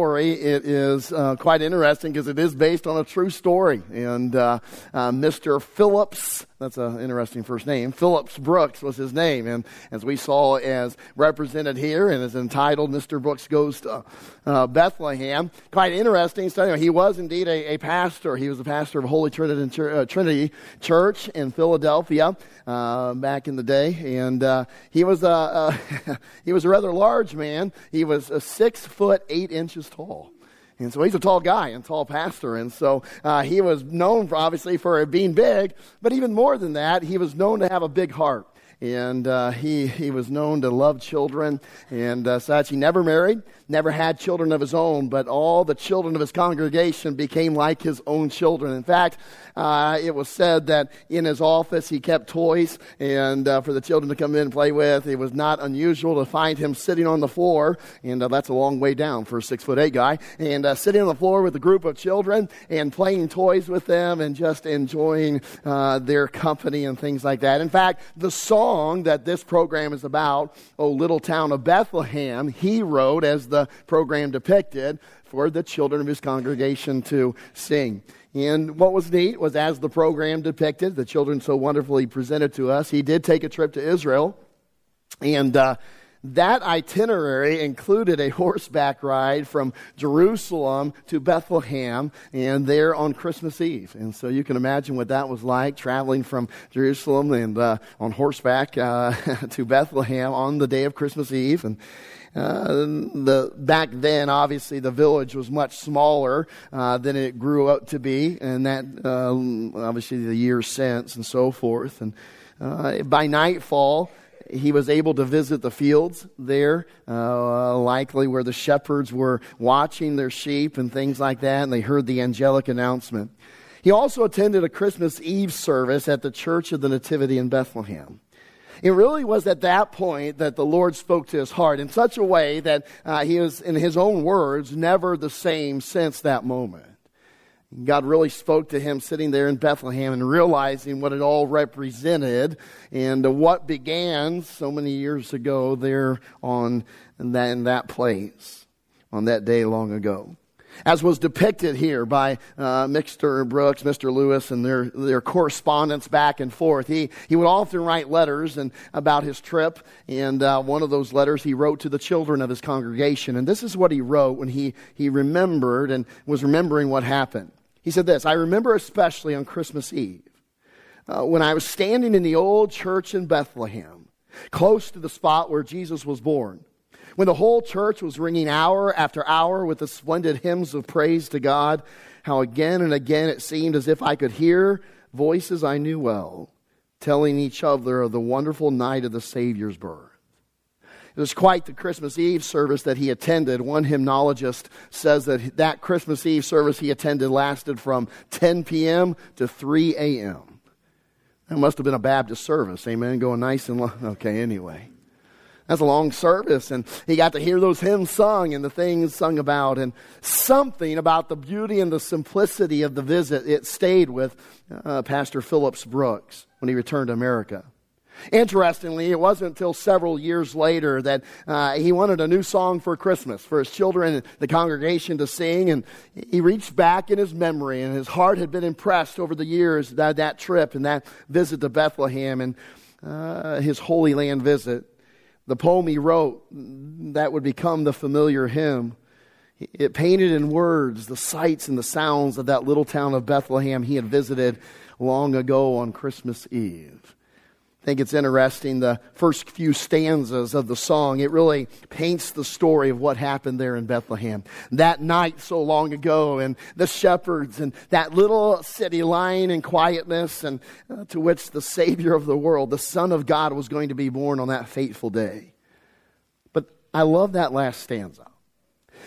story. It is uh, quite interesting because it is based on a true story. And uh, uh, Mr. Phillips, that's an interesting first name, Phillips Brooks was his name. And as we saw as represented here and is entitled Mr. Brooks Goes to uh, Bethlehem, quite interesting study. He was indeed a, a, pastor. He was a pastor of Holy Trinity, uh, Trinity Church in Philadelphia uh, back in the day. And he, was a, he was a rather large man. He was a six foot eight inches tall. And so he's a tall guy and tall pastor. And so uh, he was known, for, obviously, for being big, but even more than that, he was known to have a big heart and uh, he, he was known to love children and uh, such. He never married, never had children of his own, but all the children of his congregation became like his own children. In fact, uh, it was said that in his office he kept toys and uh, for the children to come in and play with. It was not unusual to find him sitting on the floor, and uh, that's a long way down for a six foot eight guy, and uh, sitting on the floor with a group of children and playing toys with them and just enjoying their company and things like that. In fact, the song song that this program is about, Oh Little Town of Bethlehem, he wrote as the program depicted for the children of his congregation to sing. And what was neat was as the program depicted, the children so wonderfully presented to us, he did take a trip to Israel. And uh, that itinerary included a horseback ride from Jerusalem to Bethlehem and there on Christmas Eve. And so you can imagine what that was like traveling from Jerusalem and uh, on horseback uh, to Bethlehem on the day of Christmas Eve. And uh, the back then, obviously, the village was much smaller uh, than it grew up to be, and that uh, obviously the years since and so forth. And uh, by nightfall, he was able to visit the fields there, uh, likely where the shepherds were watching their sheep and things like that, and they heard the angelic announcement. He also attended a Christmas Eve service at the Church of the Nativity in Bethlehem. It really was at that point that the Lord spoke to his heart in such a way that uh, he was, in his own words, never the same since that moment. God really spoke to him sitting there in Bethlehem and realizing what it all represented and what began so many years ago there on in that, in that place on that day long ago. As was depicted here by uh, Mr. Brooks, Mr. Lewis, and their, their correspondence back and forth. He, he would often write letters and, about his trip, and uh, one of those letters he wrote to the children of his congregation. And this is what he wrote when he, he remembered and was remembering what happened. He said this I remember especially on Christmas Eve uh, when I was standing in the old church in Bethlehem, close to the spot where Jesus was born. When the whole church was ringing hour after hour with the splendid hymns of praise to God, how again and again it seemed as if I could hear voices I knew well telling each other of the wonderful night of the Savior's birth. It was quite the Christmas Eve service that he attended. One hymnologist says that that Christmas Eve service he attended lasted from 10 p.m. to 3 a.m. That must have been a Baptist service, amen, going nice and long. Okay, anyway. That's a long service, and he got to hear those hymns sung and the things sung about, and something about the beauty and the simplicity of the visit. It stayed with uh, Pastor Phillips Brooks when he returned to America. Interestingly, it wasn't until several years later that uh, he wanted a new song for Christmas for his children and the congregation to sing. And he reached back in his memory, and his heart had been impressed over the years that, that trip and that visit to Bethlehem and uh, his Holy Land visit. The poem he wrote that would become the familiar hymn. It painted in words the sights and the sounds of that little town of Bethlehem he had visited long ago on Christmas Eve. I think it's interesting the first few stanzas of the song. It really paints the story of what happened there in Bethlehem. That night so long ago, and the shepherds, and that little city lying in quietness, and uh, to which the Savior of the world, the Son of God, was going to be born on that fateful day. But I love that last stanza.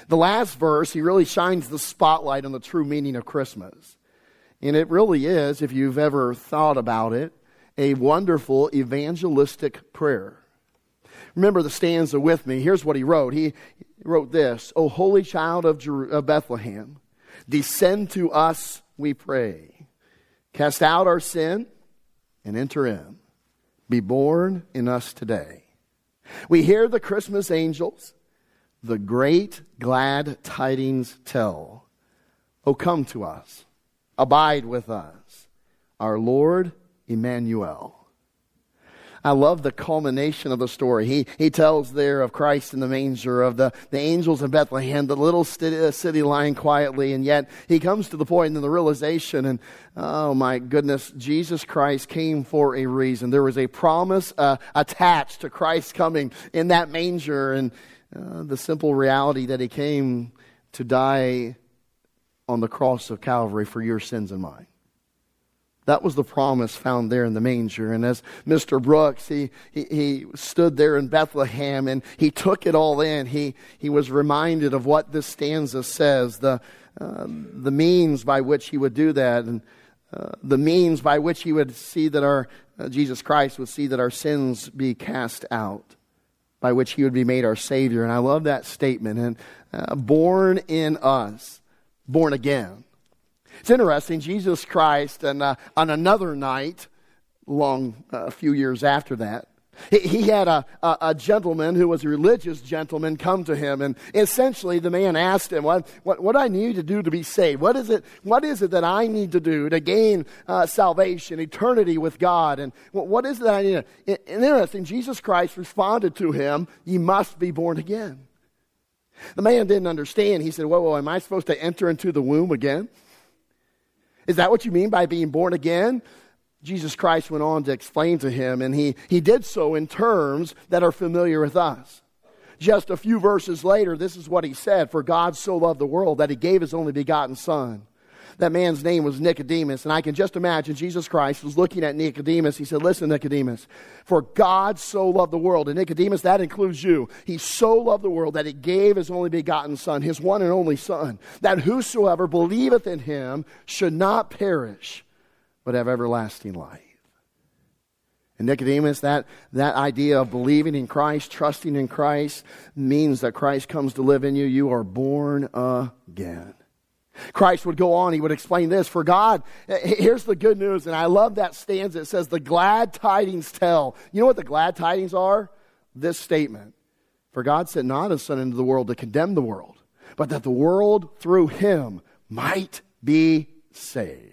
The last verse, he really shines the spotlight on the true meaning of Christmas. And it really is, if you've ever thought about it, a wonderful evangelistic prayer. Remember the stanza with me. Here's what he wrote. He wrote this O holy child of, Jer- of Bethlehem, descend to us, we pray. Cast out our sin and enter in. Be born in us today. We hear the Christmas angels the great glad tidings tell. O come to us, abide with us, our Lord Emmanuel. I love the culmination of the story. He, he tells there of Christ in the manger, of the, the angels in Bethlehem, the little city, city lying quietly, and yet he comes to the point in the realization, and oh my goodness, Jesus Christ came for a reason. There was a promise uh, attached to Christ coming in that manger, and uh, the simple reality that he came to die on the cross of Calvary for your sins and mine. That was the promise found there in the manger. And as Mr. Brooks, he, he, he, stood there in Bethlehem and he took it all in. He, he was reminded of what this stanza says, the, uh, the means by which he would do that, and uh, the means by which he would see that our, uh, Jesus Christ would see that our sins be cast out by which he would be made our Savior. And I love that statement. And uh, born in us, born again. It's interesting, Jesus Christ, and uh, on another night, long, uh, a few years after that, he had a, a, a, gentleman who was a religious gentleman come to him, and essentially the man asked him, What, what, what I need to do to be saved? What is it, what is it that I need to do to gain uh, salvation, eternity with God? And what is it that I need? To, and interesting, Jesus Christ responded to him, You must be born again. The man didn't understand. He said, Whoa, whoa, am I supposed to enter into the womb again? Is that what you mean by being born again? Jesus Christ went on to explain to him, and he, he did so in terms that are familiar with us. Just a few verses later, this is what he said For God so loved the world that he gave his only begotten Son. That man's name was Nicodemus, and I can just imagine Jesus Christ was looking at Nicodemus. He said, Listen, Nicodemus, for God so loved the world, and Nicodemus, that includes you. He so loved the world that he gave his only begotten Son, his one and only Son, that whosoever believeth in him should not perish but have everlasting life. And Nicodemus, that, that idea of believing in Christ, trusting in Christ, means that Christ comes to live in you. You are born again. Christ would go on, he would explain this. For God, here's the good news, and I love that stanza. It says, The glad tidings tell. You know what the glad tidings are? This statement For God sent not his Son into the world to condemn the world, but that the world through him might be saved.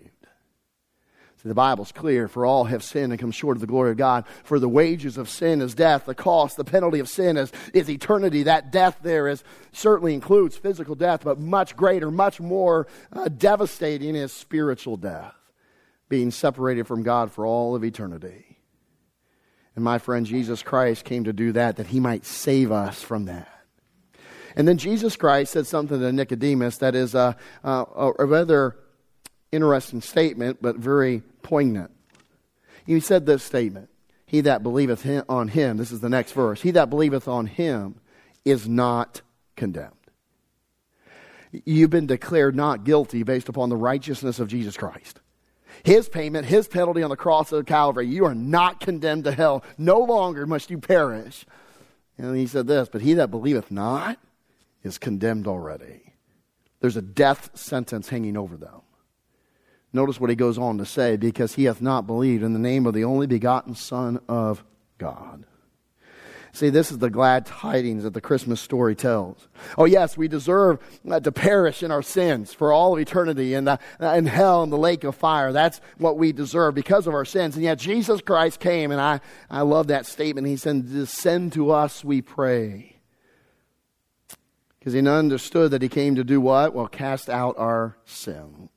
The Bible's clear. For all have sinned and come short of the glory of God. For the wages of sin is death. The cost, the penalty of sin is, is eternity. That death there is certainly includes physical death, but much greater, much more uh, devastating is spiritual death. Being separated from God for all of eternity. And my friend Jesus Christ came to do that, that he might save us from that. And then Jesus Christ said something to Nicodemus that is a, a, a rather interesting statement, but very poignant. He said this statement He that believeth on him, this is the next verse, he that believeth on him is not condemned. You've been declared not guilty based upon the righteousness of Jesus Christ. His payment, his penalty on the cross of Calvary, you are not condemned to hell. No longer must you perish. And he said this, but he that believeth not is condemned already. There's a death sentence hanging over them. Notice what he goes on to say, because he hath not believed in the name of the only begotten Son of God. See, this is the glad tidings that the Christmas story tells. Oh, yes, we deserve uh, to perish in our sins for all of eternity in, the, uh, in hell and the lake of fire. That's what we deserve because of our sins. And yet Jesus Christ came, and I, I love that statement. He said, Descend to us, we pray. Because he understood that he came to do what? Well, cast out our sins.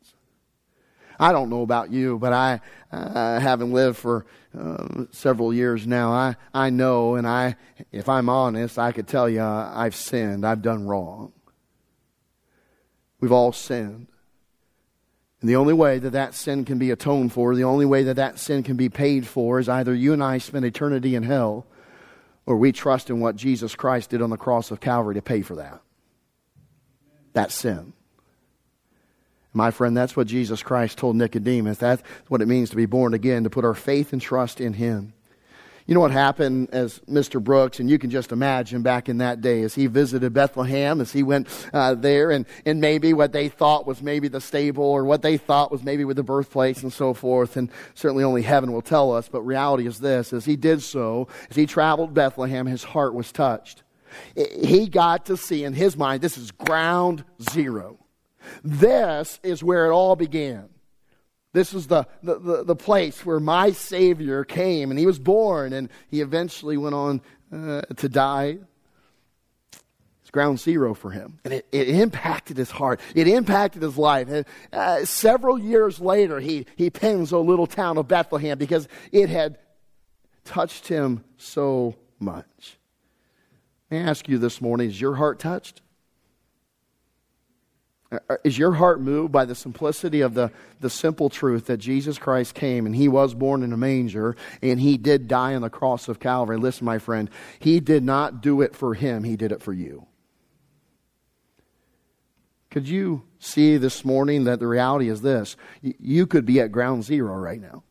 I don't know about you, but I, uh, having lived for uh, several years now, I, I know, and I, if I'm honest, I could tell you uh, I've sinned. I've done wrong. We've all sinned. And the only way that that sin can be atoned for, the only way that that sin can be paid for, is either you and I spend eternity in hell, or we trust in what Jesus Christ did on the cross of Calvary to pay for that. That sin. My friend, that's what Jesus Christ told Nicodemus. That's what it means to be born again, to put our faith and trust in Him. You know what happened as Mr. Brooks, and you can just imagine back in that day as he visited Bethlehem, as he went uh, there, and, and maybe what they thought was maybe the stable, or what they thought was maybe with the birthplace and so forth, and certainly only heaven will tell us, but reality is this, as he did so, as he traveled Bethlehem, his heart was touched. He got to see in his mind, this is ground zero. This is where it all began. This is the, the, the, the, place where my Savior came, and he was born, and he eventually went on uh, to die. It's ground zero for him. And it, it impacted his heart, it impacted his life. And, uh, several years later, he, he pens a little town of Bethlehem because it had touched him so much. May I ask you this morning is your heart touched? Uh, is your heart moved by the simplicity of the, the simple truth that Jesus Christ came and he was born in a manger and he did die on the cross of Calvary? Listen, my friend, he did not do it for him, he did it for you. Could you see this morning that the reality is this? You could be at ground zero right now.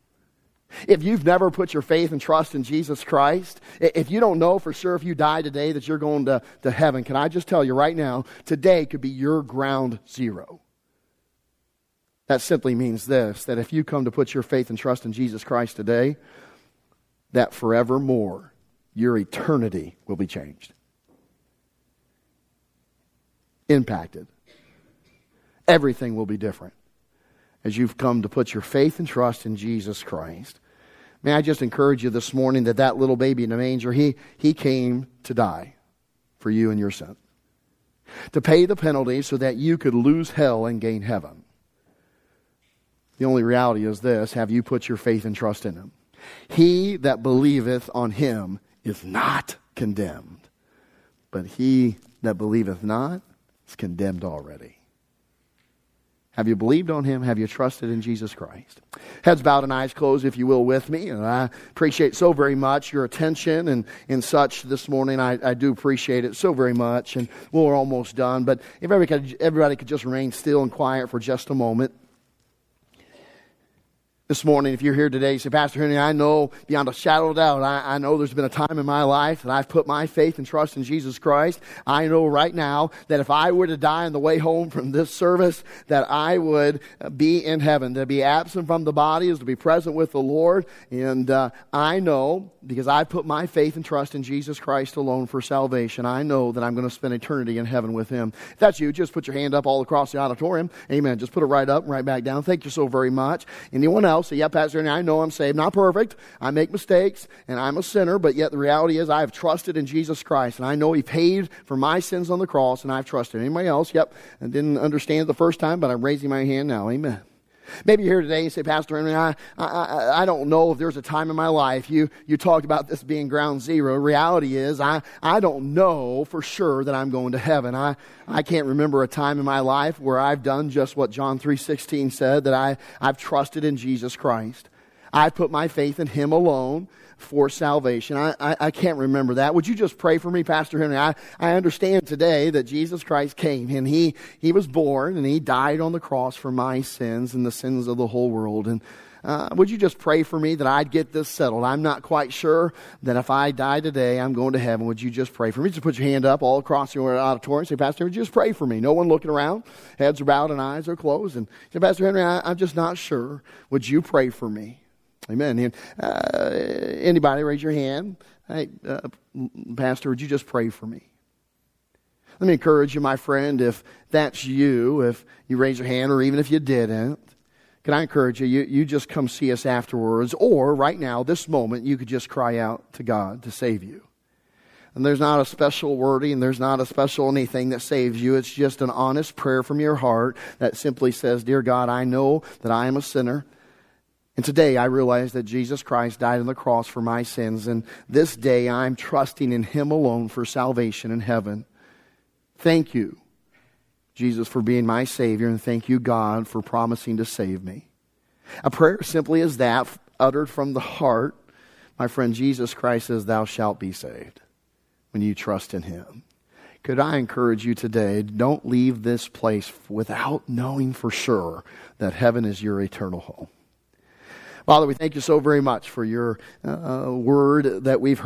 If you've never put your faith and trust in Jesus Christ, if you don't know for sure if you die today that you're going to, to heaven, can I just tell you right now, today could be your ground zero. That simply means this that if you come to put your faith and trust in Jesus Christ today, that forevermore your eternity will be changed, impacted. Everything will be different as you've come to put your faith and trust in Jesus Christ. May I just encourage you this morning that that little baby in the manger, he, he came to die for you and your sin, to pay the penalty so that you could lose hell and gain heaven. The only reality is this have you put your faith and trust in him? He that believeth on him is not condemned, but he that believeth not is condemned already. Have you believed on him? Have you trusted in Jesus Christ? Heads bowed and eyes closed, if you will, with me. And I appreciate so very much your attention and, and such this morning. I, I do appreciate it so very much. And we're almost done. But if everybody could, everybody could just remain still and quiet for just a moment this morning, if you're here today, you say, Pastor Henry, I know beyond a shadow of doubt, I, I, know there's been a time in my life that I've put my faith and trust in Jesus Christ. I know right now that if I were to die on the way home from this service, that I would be in heaven. To be absent from the body is to be present with the Lord. And uh, I know, because I put my faith and trust in Jesus Christ alone for salvation, I know that I'm going to spend eternity in heaven with Him. If that's you, just put your hand up all across the auditorium. Amen. Just put it right up and right back down. Thank you so very much. Anyone else? Say, yeah, Pastor, I know I'm saved. Not perfect. I make mistakes, and I'm a sinner, but yet the reality is I have trusted in Jesus Christ, and I know He paid for my sins on the cross, and I've trusted. Anybody else? Yep. I didn't understand it the first time, but I'm raising my hand now. Amen. Maybe you're here today and say, Pastor Henry, I, I, I don't know if there's a time in my life. You, you talked about this being ground zero. Reality is, I, I don't know for sure that I'm going to heaven. I, I can't remember a time in my life where I've done just what John 3.16 said, that I, I've trusted in Jesus Christ. I've put my faith in Him alone for salvation. I, I, I, can't remember that. Would you just pray for me, Pastor Henry? I, I understand today that Jesus Christ came and he, he was born and He died on the cross for my sins and the sins of the whole world. And uh, would you just pray for me that I'd get this settled? I'm not quite sure that if I die today, I'm going to heaven. Would you just pray for me? Just put your hand up all across the auditorium. Say, Pastor, you just pray for me? No one looking around. Heads are bowed and eyes are closed. And say, Pastor Henry, I, I'm just not sure. Would you pray for me? Amen. And, uh, anybody raise your hand? Hey, uh, Pastor, would you just pray for me? Let me encourage you, my friend, if that's you, if you raise your hand, or even if you didn't, can I encourage you, you, you just come see us afterwards, or right now, this moment, you could just cry out to God to save you. And there's not a special wording, there's not a special anything that saves you. It's just an honest prayer from your heart that simply says, Dear God, I know that I am a sinner. And today I realize that Jesus Christ died on the cross for my sins. And this day I'm trusting in Him alone for salvation in heaven. Thank you, Jesus, for being my Savior. And thank you, God, for promising to save me. A prayer simply as that, uttered from the heart. My friend Jesus Christ says, Thou shalt be saved when you trust in Him. Could I encourage you today, don't leave this place without knowing for sure that heaven is your eternal home. Father, we thank you so very much for your uh, word that we've heard.